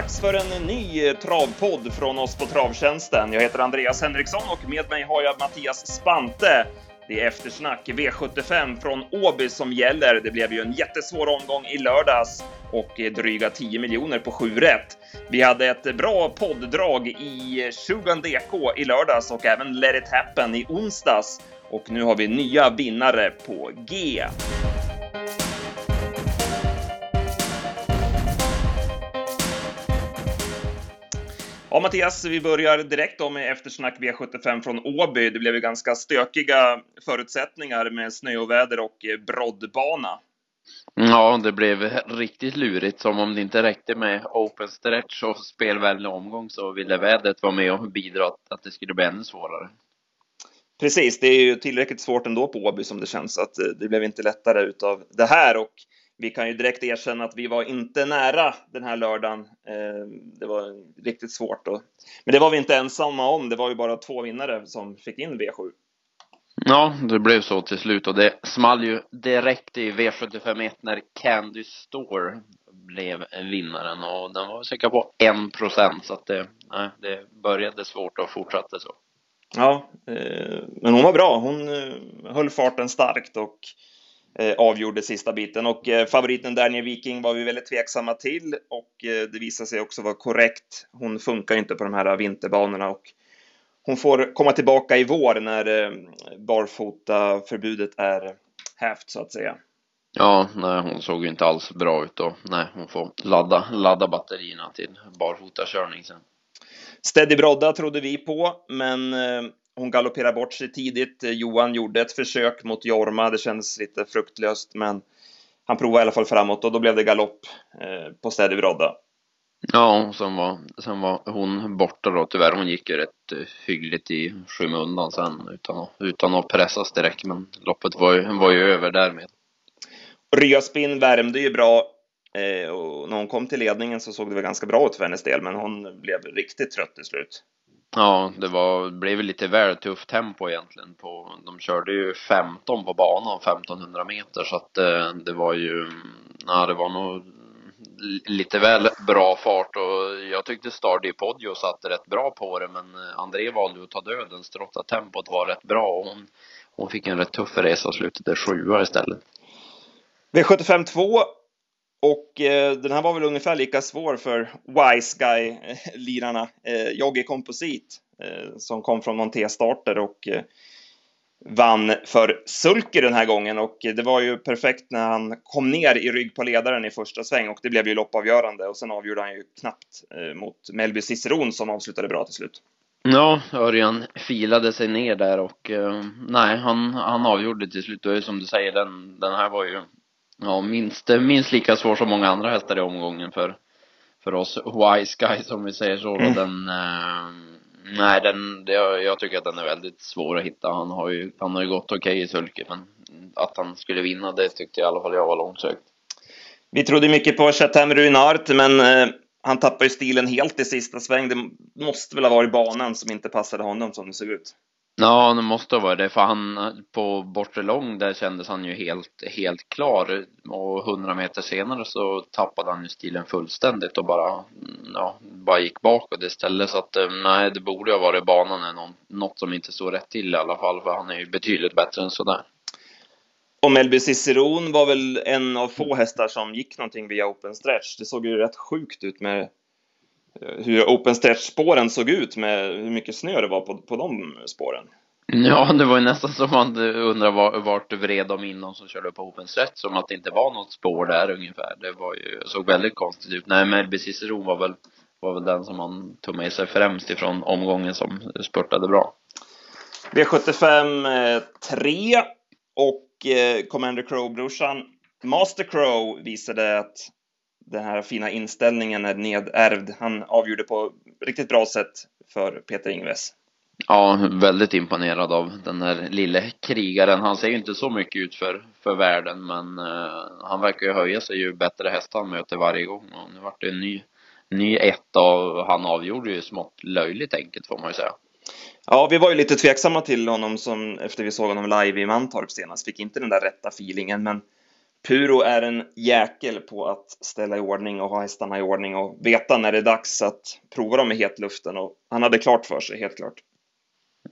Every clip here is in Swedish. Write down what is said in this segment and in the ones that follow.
Dags för en ny eh, travpodd från oss på Travtjänsten. Jag heter Andreas Henriksson och med mig har jag Mattias Spante. Det är eftersnack V75 från Åby som gäller. Det blev ju en jättesvår omgång i lördags och eh, dryga 10 miljoner på 7 rätt. Vi hade ett bra podddrag i eh, 20 DK i lördags och även Let it happen i onsdags. Och nu har vi nya vinnare på G. Ja, Mattias, vi börjar direkt då med eftersnack V75 från Åby. Det blev ju ganska stökiga förutsättningar med snöoväder och broddbana. Ja, det blev riktigt lurigt. Som om det inte räckte med open stretch och spelvänlig omgång så ville vädret vara med och bidra att det skulle bli ännu svårare. Precis, det är ju tillräckligt svårt ändå på Åby som det känns, att det blev inte lättare utav det här. Och vi kan ju direkt erkänna att vi var inte nära den här lördagen. Eh, det var riktigt svårt. Och, men det var vi inte ensamma om. Det var ju bara två vinnare som fick in V7. Ja, det blev så till slut och det small ju direkt i V751 när Candy Store blev vinnaren och den var säkert på en procent så att det, nej, det började svårt och fortsatte så. Ja, eh, men hon var bra. Hon eh, höll farten starkt och avgjorde sista biten och eh, favoriten Daniel Viking var vi väldigt tveksamma till och eh, det visade sig också vara korrekt. Hon funkar inte på de här vinterbanorna och hon får komma tillbaka i vår när eh, barfota förbudet är hävt så att säga. Ja, nej, hon såg ju inte alls bra ut och nej, hon får ladda, ladda batterierna till barfotakörning sen. Steady Brodda trodde vi på, men eh, hon galopperade bort sig tidigt. Johan gjorde ett försök mot Jorma. Det kändes lite fruktlöst, men han provade i alla fall framåt och då blev det galopp eh, på Steady Brodda. Ja, sen var, sen var hon borta då tyvärr. Hon gick ju rätt eh, hyggligt i skymundan sen utan att, utan att pressas direkt, men loppet var ju, var ju över därmed. Ryaspin värmde ju bra eh, och när hon kom till ledningen så såg det väl ganska bra ut för hennes del, men hon blev riktigt trött till slut. Ja, det var, blev lite väl tufft tempo egentligen på, de körde ju 15 på banan, 1500 meter så att eh, det var ju, ja det var nog lite väl bra fart och jag tyckte Stardy Podio satte rätt bra på det men eh, André valde att ta döden trots att tempot var rätt bra och hon, hon fick en rätt tuff resa och slutade sjua istället. V75 2 och eh, den här var väl ungefär lika svår för Wise Guy-lirarna. Eh, eh, Jogge Komposit eh, som kom från någon T-starter och eh, vann för Sulke den här gången och eh, det var ju perfekt när han kom ner i rygg på ledaren i första sväng och det blev ju loppavgörande och sen avgjorde han ju knappt eh, mot Melby Ciceron som avslutade bra till slut. Ja, Örjan filade sig ner där och eh, nej, han, han avgjorde till slut. Och som du säger, den, den här var ju ja, minst, minst lika svår som många andra hästar i omgången för, för oss Wise Guy som vi säger så. Mm. Den, eh, nej, den, det, jag tycker att den är väldigt svår att hitta. Han har ju, han har ju gått okej okay i sulke, men att han skulle vinna, det tyckte i alla fall jag var långsökt. Vi trodde mycket på Chatham Ruinart, men eh, han tappade ju stilen helt i sista sväng. Det måste väl ha varit banan som inte passade honom som det såg ut. Ja, det måste ha varit det, för han på bortre lång där kändes han ju helt, helt klar och hundra meter senare så tappade han ju stilen fullständigt och bara, mm, ja, bara gick bakåt istället så att eh, nej, det borde ha varit banan eller något som inte står rätt till i alla fall, för han är ju betydligt bättre än sådär. Och Melby Ciceron var väl en av få hästar som gick någonting via open stretch. Det såg ju rätt sjukt ut med hur open stretch-spåren såg ut med hur mycket snö det var på, på de spåren. Ja, det var ju nästan som man undrar vart, vart vred de in de som körde på open stretch, som att det inte var något spår där ungefär. Det var ju, såg väldigt konstigt ut. Nej, Melby Cicero var väl, var väl den som man tog med sig främst ifrån omgången som spurtade bra. V75 3 eh, och eh, Commander Crow-brorsan Master Crow visade att den här fina inställningen är nedärvd. Han avgjorde på riktigt bra sätt för Peter Ingves. Ja, väldigt imponerad av den här lille krigaren. Han ser ju inte så mycket ut för, för världen, men uh, han verkar ju höja sig ju bättre hästar han möter varje gång. Och nu vart det en ny, ny etta och han avgjorde ju smått löjligt enkelt får man ju säga. Ja, vi var ju lite tveksamma till honom som efter vi såg honom live i Mantorp senast. Fick inte den där rätta feelingen, men Puro är en jäkel på att ställa i ordning och ha hästarna i ordning och veta när det är dags att prova dem i hetluften och han hade klart för sig, helt klart.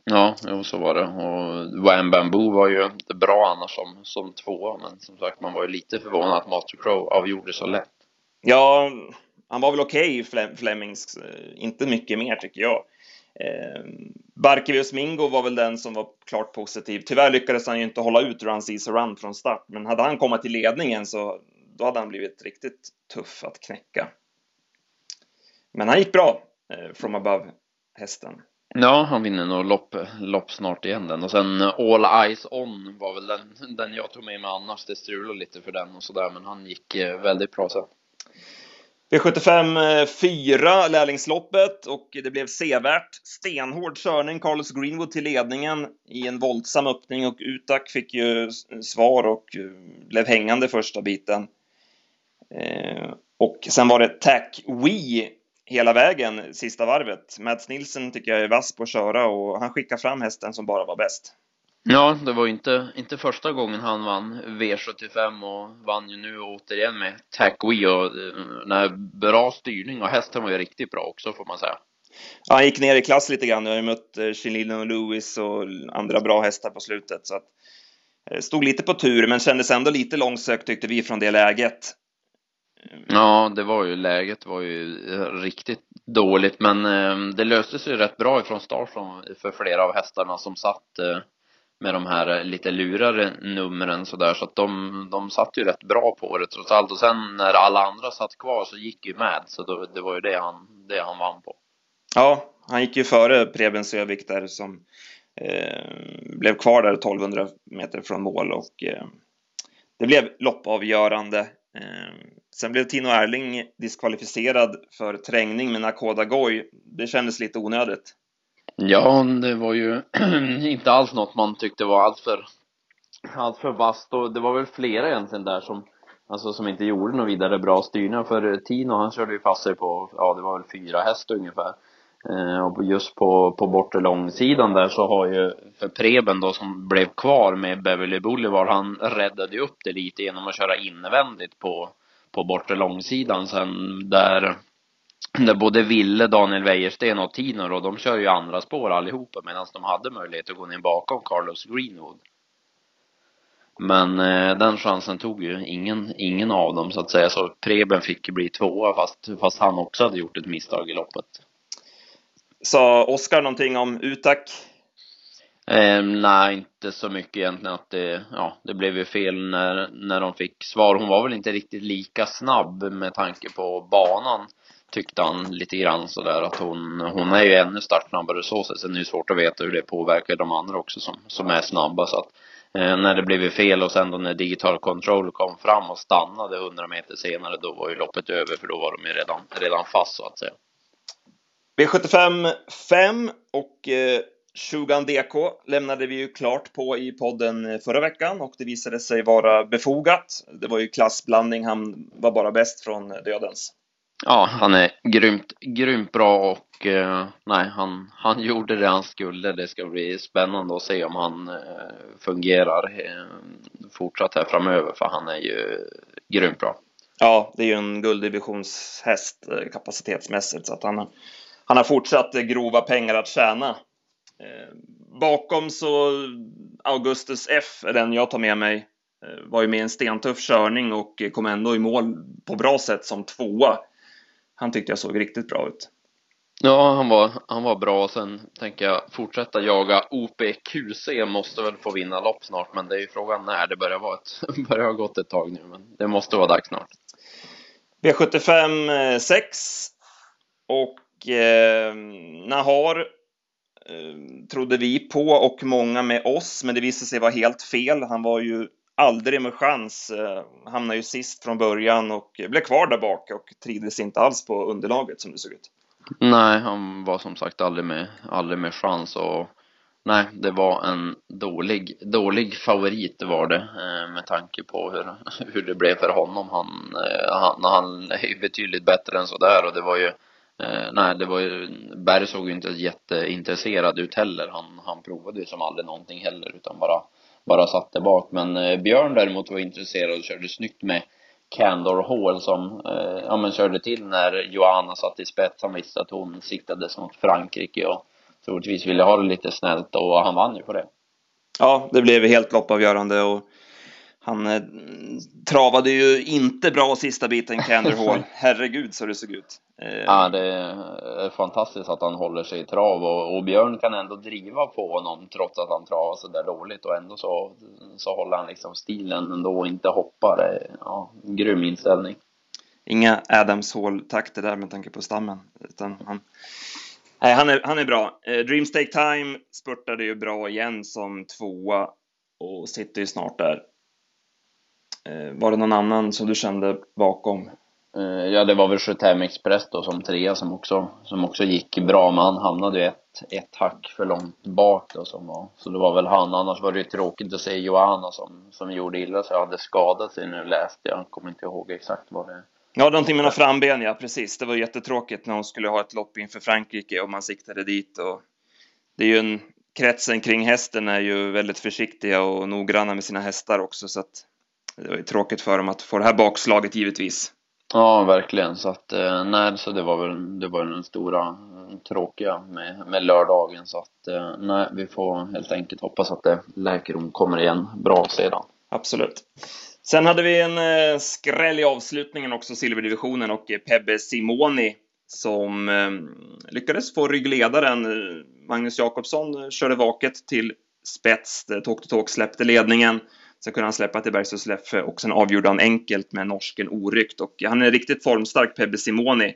Ja, jo, så var det. Och Wham Bamboo var ju inte bra annars som, som tvåa, men som sagt, man var ju lite förvånad att Master Crow avgjorde så lätt. Ja, han var väl okej, okay, Flemings, eh, inte mycket mer tycker jag. Eh, Barkevius Mingo var väl den som var klart positiv. Tyvärr lyckades han ju inte hålla ut run season Run från start, men hade han kommit till ledningen så då hade han blivit riktigt tuff att knäcka. Men han gick bra, eh, from above hästen. Ja, han vinner nog lopp, lopp snart igen den. Och sen eh, All Eyes On var väl den, den jag tog med mig annars. Det strulade lite för den och sådär, men han gick eh, väldigt bra sen. V75 4, eh, lärlingsloppet, och det blev sevärt. Stenhård körning, Carlos Greenwood till ledningen i en våldsam öppning och Utak fick ju svar och eh, blev hängande första biten. Eh, och sen var det Tack We hela vägen sista varvet. Mats Nilsson tycker jag är vass på att köra och han skickar fram hästen som bara var bäst. Ja, det var ju inte, inte första gången han vann V75 och vann ju nu återigen med Tackwee och nej, bra styrning och hästen var ju riktigt bra också får man säga. Ja, han gick ner i klass lite grann. Jag har ju mött eh, och Lewis och andra bra hästar på slutet så att eh, stod lite på tur men kändes ändå lite långsökt tyckte vi från det läget. Ja, det var ju läget var ju riktigt dåligt men eh, det löste sig rätt bra ifrån start för flera av hästarna som satt eh, med de här eh, lite lurare numren sådär så att de, de satt ju rätt bra på det trots allt och sen när alla andra satt kvar så gick ju med så då, det var ju det han, det han vann på. Ja, han gick ju före Preben Sövik där som eh, blev kvar där 1200 meter från mål och eh, det blev loppavgörande. Eh, sen blev Tino Erling diskvalificerad för trängning med Nakoda Goy. Det kändes lite onödigt. Ja, det var ju inte alls något man tyckte var alltför alltför vasst. Och det var väl flera egentligen där som alltså som inte gjorde något vidare bra styrning. För Tino han körde ju fast sig på, ja det var väl fyra häst ungefär. Eh, och just på, på bortre långsidan där så har ju för Preben då som blev kvar med Beverly Boulevard han räddade ju upp det lite genom att köra invändigt på på bortre långsidan. Sen där där både Ville, Daniel Wäjersten och Tino då, de kör ju andra spår allihopa medan de hade möjlighet att gå ner bakom Carlos Greenwood. Men eh, den chansen tog ju ingen, ingen av dem så att säga, så Preben fick bli tvåa fast, fast han också hade gjort ett misstag i loppet. Sa Oskar någonting om Utak? Eh, nej, inte så mycket egentligen att det, ja, det blev ju fel när, när de fick svar. Hon var väl inte riktigt lika snabb med tanke på banan tyckte han lite grann sådär att hon, hon är ju ännu startsnabbare så. Sen är det svårt att veta hur det påverkar de andra också som, som är snabba så att eh, när det blev fel och sen då när digital control kom fram och stannade 100 meter senare då var ju loppet över för då var de ju redan, redan fast så att säga. V75 5 och eh, Shugan DK lämnade vi ju klart på i podden förra veckan och det visade sig vara befogat. Det var ju klassblandning, han var bara bäst från dödens. Ja, han är grymt, grymt bra och eh, nej, han, han gjorde det han skulle. Det ska bli spännande att se om han eh, fungerar eh, fortsatt här framöver, för han är ju grymt bra. Ja, det är ju en gulddivisionshäst eh, kapacitetsmässigt, så att han, han har fortsatt grova pengar att tjäna. Eh, bakom så Augustus F är den jag tar med mig. Eh, var ju med i en stentuff körning och kom ändå i mål på bra sätt som tvåa han tyckte jag såg riktigt bra ut. Ja, han var, han var bra. Sen tänker jag fortsätta jaga OPQC. Måste väl få vinna lopp snart, men det är ju frågan när. Det börjar, vara ett, börjar ha gått ett tag nu, men det måste vara dags snart. V75 6 och eh, Nahar eh, trodde vi på och många med oss, men det visade sig vara helt fel. Han var ju aldrig med chans. Eh, hamnade ju sist från början och blev kvar där bak och trivdes inte alls på underlaget som det såg ut. Nej, han var som sagt aldrig med, aldrig med chans och nej, det var en dålig, dålig favorit var det eh, med tanke på hur, hur det blev för honom. Han, eh, han, han är ju betydligt bättre än sådär och det var ju nej, det var ju, Berg såg ju inte jätteintresserad ut heller. Han, han provade ju som aldrig någonting heller utan bara bara satte bak. Men eh, Björn däremot var intresserad och körde snyggt med Candor Hall som eh, ja, men körde till när Johanna satt i spets. Han visste att hon siktades mot Frankrike och troligtvis ville ha det lite snällt och han vann ju på det. Ja, det blev helt loppavgörande och han eh, travade ju inte bra sista biten Candor Hall. Herregud så det såg ut. Eh, ja, det är fantastiskt att han håller sig i trav och, och, Björn kan ändå driva på honom trots att han travar så där dåligt och ändå så, så håller han liksom stilen ändå och inte hoppar. Ja, grym inställning. Inga Adams Hall-takter där med tanke på stammen, utan han, nej, han, är, han är bra. Eh, Dreams Take Time spurtade ju bra igen som tvåa och sitter ju snart där. Eh, var det någon annan som du kände bakom? Eh, ja, det var väl Sjötem Express då som trea som också, som också gick bra, men han hamnade ju ett, ett hack för långt bak då som var, så det var väl han. Annars var det ju tråkigt att se Johanna som, som gjorde illa sig, hade skadat sig nu läste jag, kommer inte ihåg exakt vad det Ja, någonting med några framben, ja precis. Det var jättetråkigt när hon skulle ha ett lopp inför Frankrike och man siktade dit och det är ju en kretsen kring hästen är ju väldigt försiktiga och noggranna med sina hästar också så att det var ju tråkigt för dem att få det här bakslaget givetvis. Ja, verkligen. Så att, eh, nej, så det var väl det var den stora eh, tråkiga med, med lördagen. Så att, eh, nej, vi får helt enkelt hoppas att det läker om kommer igen bra sedan. Absolut. Sen hade vi en skräll i avslutningen också, silverdivisionen och Pebbe Simoni som lyckades få ryggledaren. Magnus Jakobsson körde vaket till spets, Talk to Talk släppte ledningen. Sen kunde han släppa till Bergs och Släffe och sen avgjorde han enkelt med norsken oryckt och han är riktigt formstark, Pebbe Simoni.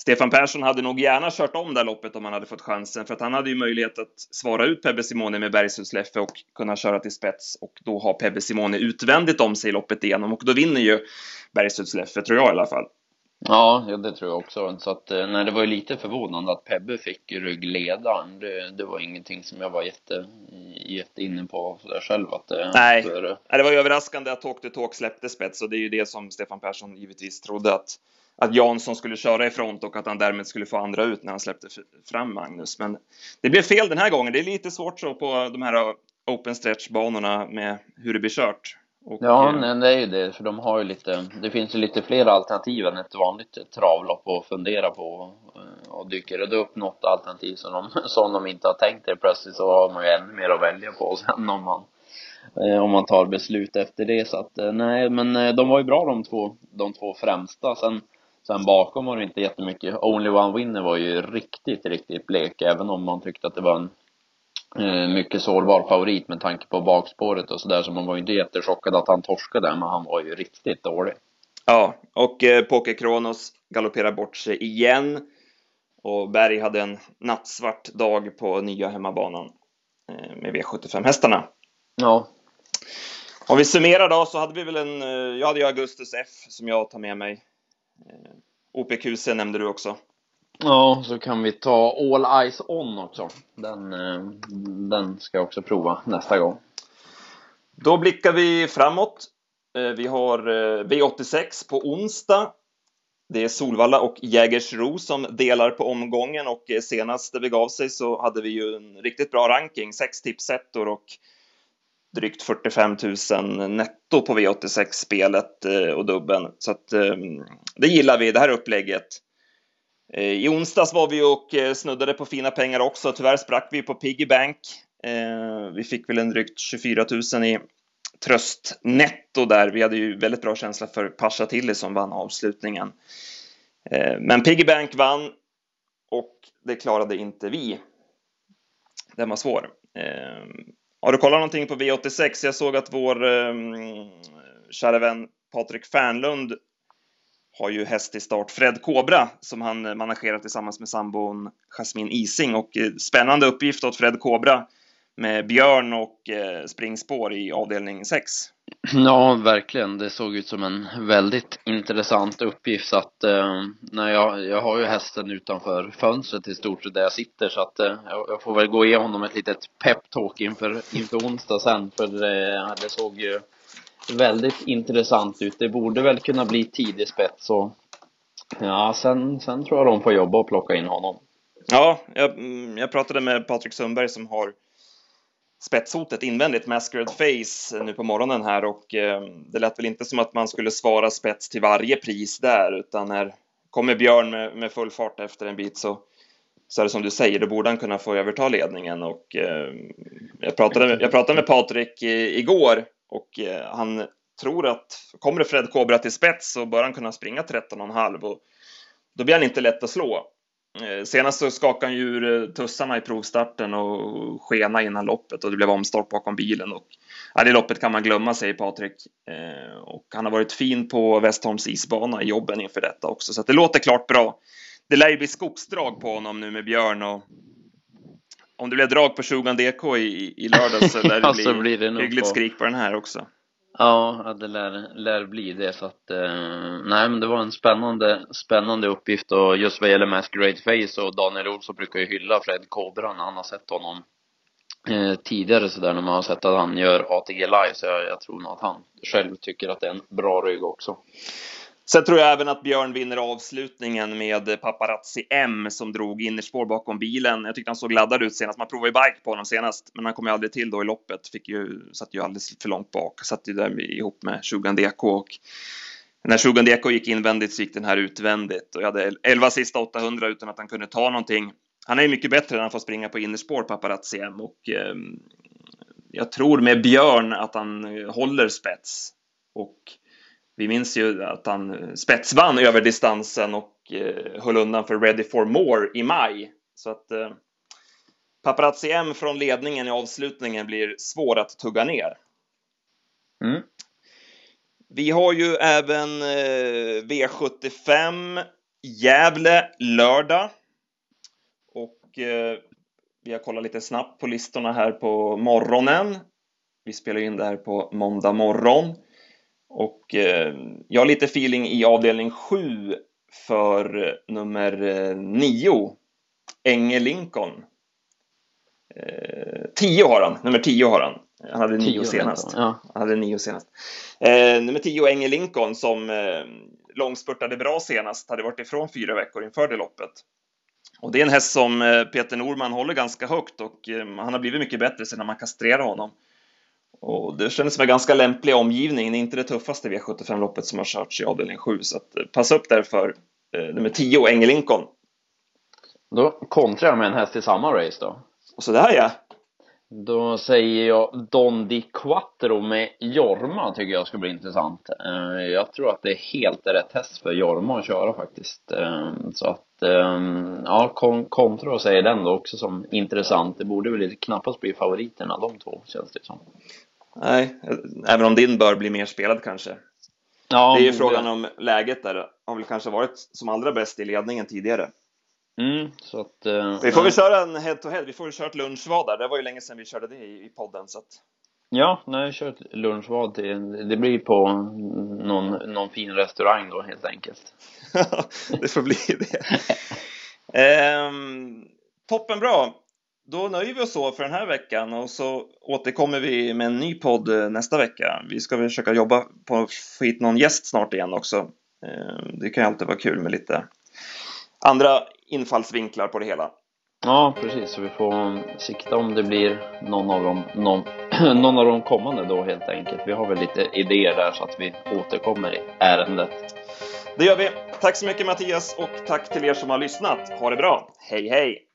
Stefan Persson hade nog gärna kört om det loppet om han hade fått chansen, för att han hade ju möjlighet att svara ut Pebbe Simoni med Bergshusleffe och kunna köra till spets och då har Pebbe Simoni utvändigt om sig i loppet igenom och då vinner ju Bergshusleffe, tror jag i alla fall. Ja, det tror jag också. Så att, eh, nej, det var ju lite förvånande att Pebbe fick ryggledaren. Det, det var ingenting som jag var jätte, jätte inne på sådär själv. Att det, nej, för... det var ju överraskande att Talk to Talk släppte spets och det är ju det som Stefan Persson givetvis trodde att, att Jansson skulle köra i front och att han därmed skulle få andra ut när han släppte fram Magnus. Men det blev fel den här gången. Det är lite svårt så på de här open stretch-banorna med hur det blir kört. Och, ja, eh, nej, det är ju det, för de har ju lite, det finns ju lite fler alternativ än ett vanligt travlopp att fundera på. Eh, och dyker det upp något alternativ som de, som de inte har tänkt sig plötsligt så har man ju ännu mer att välja på sen om man, eh, om man tar beslut efter det. Så att nej, men de var ju bra de två, de två främsta. Sen, sen bakom var det inte jättemycket. Only One Winner var ju riktigt, riktigt blek, även om man tyckte att det var en mycket sårbar favorit med tanke på bakspåret och sådär så man var ju inte jättechockad att han torskade men han var ju riktigt dålig. Ja, och eh, Poker Kronos galopperar bort sig igen och Berg hade en nattsvart dag på nya hemmabanan eh, med V75-hästarna. Ja. Om vi summerar då så hade vi väl en, eh, jag hade ju Augustus F som jag tar med mig. Eh, OPQC nämnde du också. Ja, så kan vi ta All Eyes On också. Den, eh, den ska jag också prova nästa gång. Då blickar vi framåt. Eh, vi har eh, V86 på onsdag. Det är Solvalla och Jägersro som delar på omgången och senast det begav sig så hade vi ju en riktigt bra ranking, sex tipsettor och drygt 45 000 netto på V86-spelet och dubben. Så att det gillar vi, det här upplägget. Eh, I onsdags var vi och eh, snuddade på fina pengar också. Tyvärr sprack vi på Piggy Bank. Eh, vi fick väl en drygt 24 000 i tröstnetto där. Vi hade ju väldigt bra känsla för Pasha Tilly som vann avslutningen. Men Piggy Bank vann och det klarade inte vi. Den var svår. Har du kollat någonting på V86? Jag såg att vår ehm, kära vän Patrik Fernlund har ju häst i start Fred Kobra som han eh, managerar tillsammans med sambon Jasmin Ising och eh, spännande uppgift åt Fred Kobra med Björn och eh, springspår i avdelning 6. Ja, verkligen. Det såg ut som en väldigt intressant uppgift så att eh, nej, jag, jag har ju hästen utanför fönstret i stort sett där jag sitter så att eh, jag får väl gå igenom honom ett litet peptalk inför, inför onsdag sen för eh, det såg ju väldigt intressant ut. Det borde väl kunna bli tidig spets och ja, sen, sen tror jag de får jobba och plocka in honom. Ja, jag, jag pratade med Patrik Sundberg som har spetshotet invändigt, Masquerade Face, nu på morgonen här och eh, det lät väl inte som att man skulle svara spets till varje pris där, utan när kommer Björn med, med full fart efter en bit så, så är det som du säger, då borde han kunna få överta ledningen och eh, jag, pratade, jag pratade med Patrik i, igår och eh, han tror att kommer det Fred Kobra till spets så bör han kunna springa 13,5 och då blir han inte lätt att slå. Eh, senast så skakade han ju ur eh, tussarna i provstarten och skena innan loppet och det blev omstart bakom bilen. Och, ja, det loppet kan man glömma, säger Patrik. Och han har varit fin på Westholms isbana i jobben inför detta också, så det låter klart bra. Det lär ju bli skogsdrag på honom nu med Björn och om det blir drag på 20 DK i, i lördags så lär det bli, blir det hyggligt på... skrik på den här också. Ja, det lär, lär bli det så att, eh, nej men det var en spännande, spännande uppgift och just vad gäller Masquerade Face och Daniel Olsson brukar ju hylla Fred Kobra när han har sett honom eh, tidigare sådär när man har sett att han gör ATG live så jag, jag tror nog att han själv tycker att det är en bra rygg också. Sen tror jag även att Björn vinner avslutningen med Paparazzi M som drog innerspår bakom bilen. Jag tyckte han såg laddad ut senast. Man provade ju bike på honom senast, men han kom ju aldrig till då i loppet. Fick ju, satt ju alldeles för långt bak. Satt ju där ihop med 20 DK och när 20 DK gick invändigt så gick den här utvändigt och jag hade 11 sista 800 utan att han kunde ta någonting. Han är ju mycket bättre när han får springa på innerspår, Paparazzi M, och eh, jag tror med Björn att han eh, håller spets och vi minns ju att han spetsvann över distansen och eh, höll undan för Ready for More i maj. Så att eh, Paparazzi M från ledningen i avslutningen blir svår att tugga ner. Mm. Vi har ju även eh, V75 Gävle lördag. Och eh, vi har kollat lite snabbt på listorna här på morgonen. Vi spelar in det här på måndag morgon. Och eh, jag har lite feeling i avdelning 7 för nummer 9, Enge Lincoln. 10 har han, nummer 10 har han. Han hade 9 senast. Ja. Han hade 9 senast. Eh, nummer 10, Enge Lincoln, som eh, långspurtade bra senast, hade varit ifrån fyra veckor inför det loppet. Och det är en häst som eh, Peter Norman håller ganska högt och eh, han har blivit mycket bättre sedan man kastrerar honom. Och det kändes som en ganska lämplig omgivning. Det är inte det tuffaste V75-loppet som har körts i avdelning 7, så att, eh, passa upp där för eh, nummer 10, Enge Lincoln. Då kontrar jag med en häst i samma race då. Och så där ja. Då säger jag Don Di Quattro med Jorma tycker jag ska bli intressant. Eh, jag tror att det är helt rätt häst för Jorma att köra faktiskt. Eh, så att, ja, kontra och säger den då också som intressant. Det borde väl knappast bli favoriterna de två, känns det som. Nej, även om din bör bli mer spelad kanske. Ja, det är ju frågan om läget där. Har väl kanske varit som allra bäst i ledningen tidigare. Mm, att, uh, vi får väl köra en head to head. Vi får väl köra ett lunchvad där. Det var ju länge sedan vi körde det i, i podden så att. Ja, när jag kört lunchvad till, det blir på någon, någon fin restaurang då helt enkelt. det får bli det. ehm, toppen bra då nöjer vi oss så för den här veckan och så återkommer vi med en ny podd eh, nästa vecka. Vi ska försöka jobba på att få hit någon gäst snart igen också. Eh, det kan ju alltid vara kul med lite andra infallsvinklar på det hela. Ja, precis. Så vi får sikta om det blir någon av dem, någon, någon av de kommande då helt enkelt. Vi har väl lite idéer där så att vi återkommer i ärendet. Det gör vi. Tack så mycket Mattias och tack till er som har lyssnat. Ha det bra. Hej hej!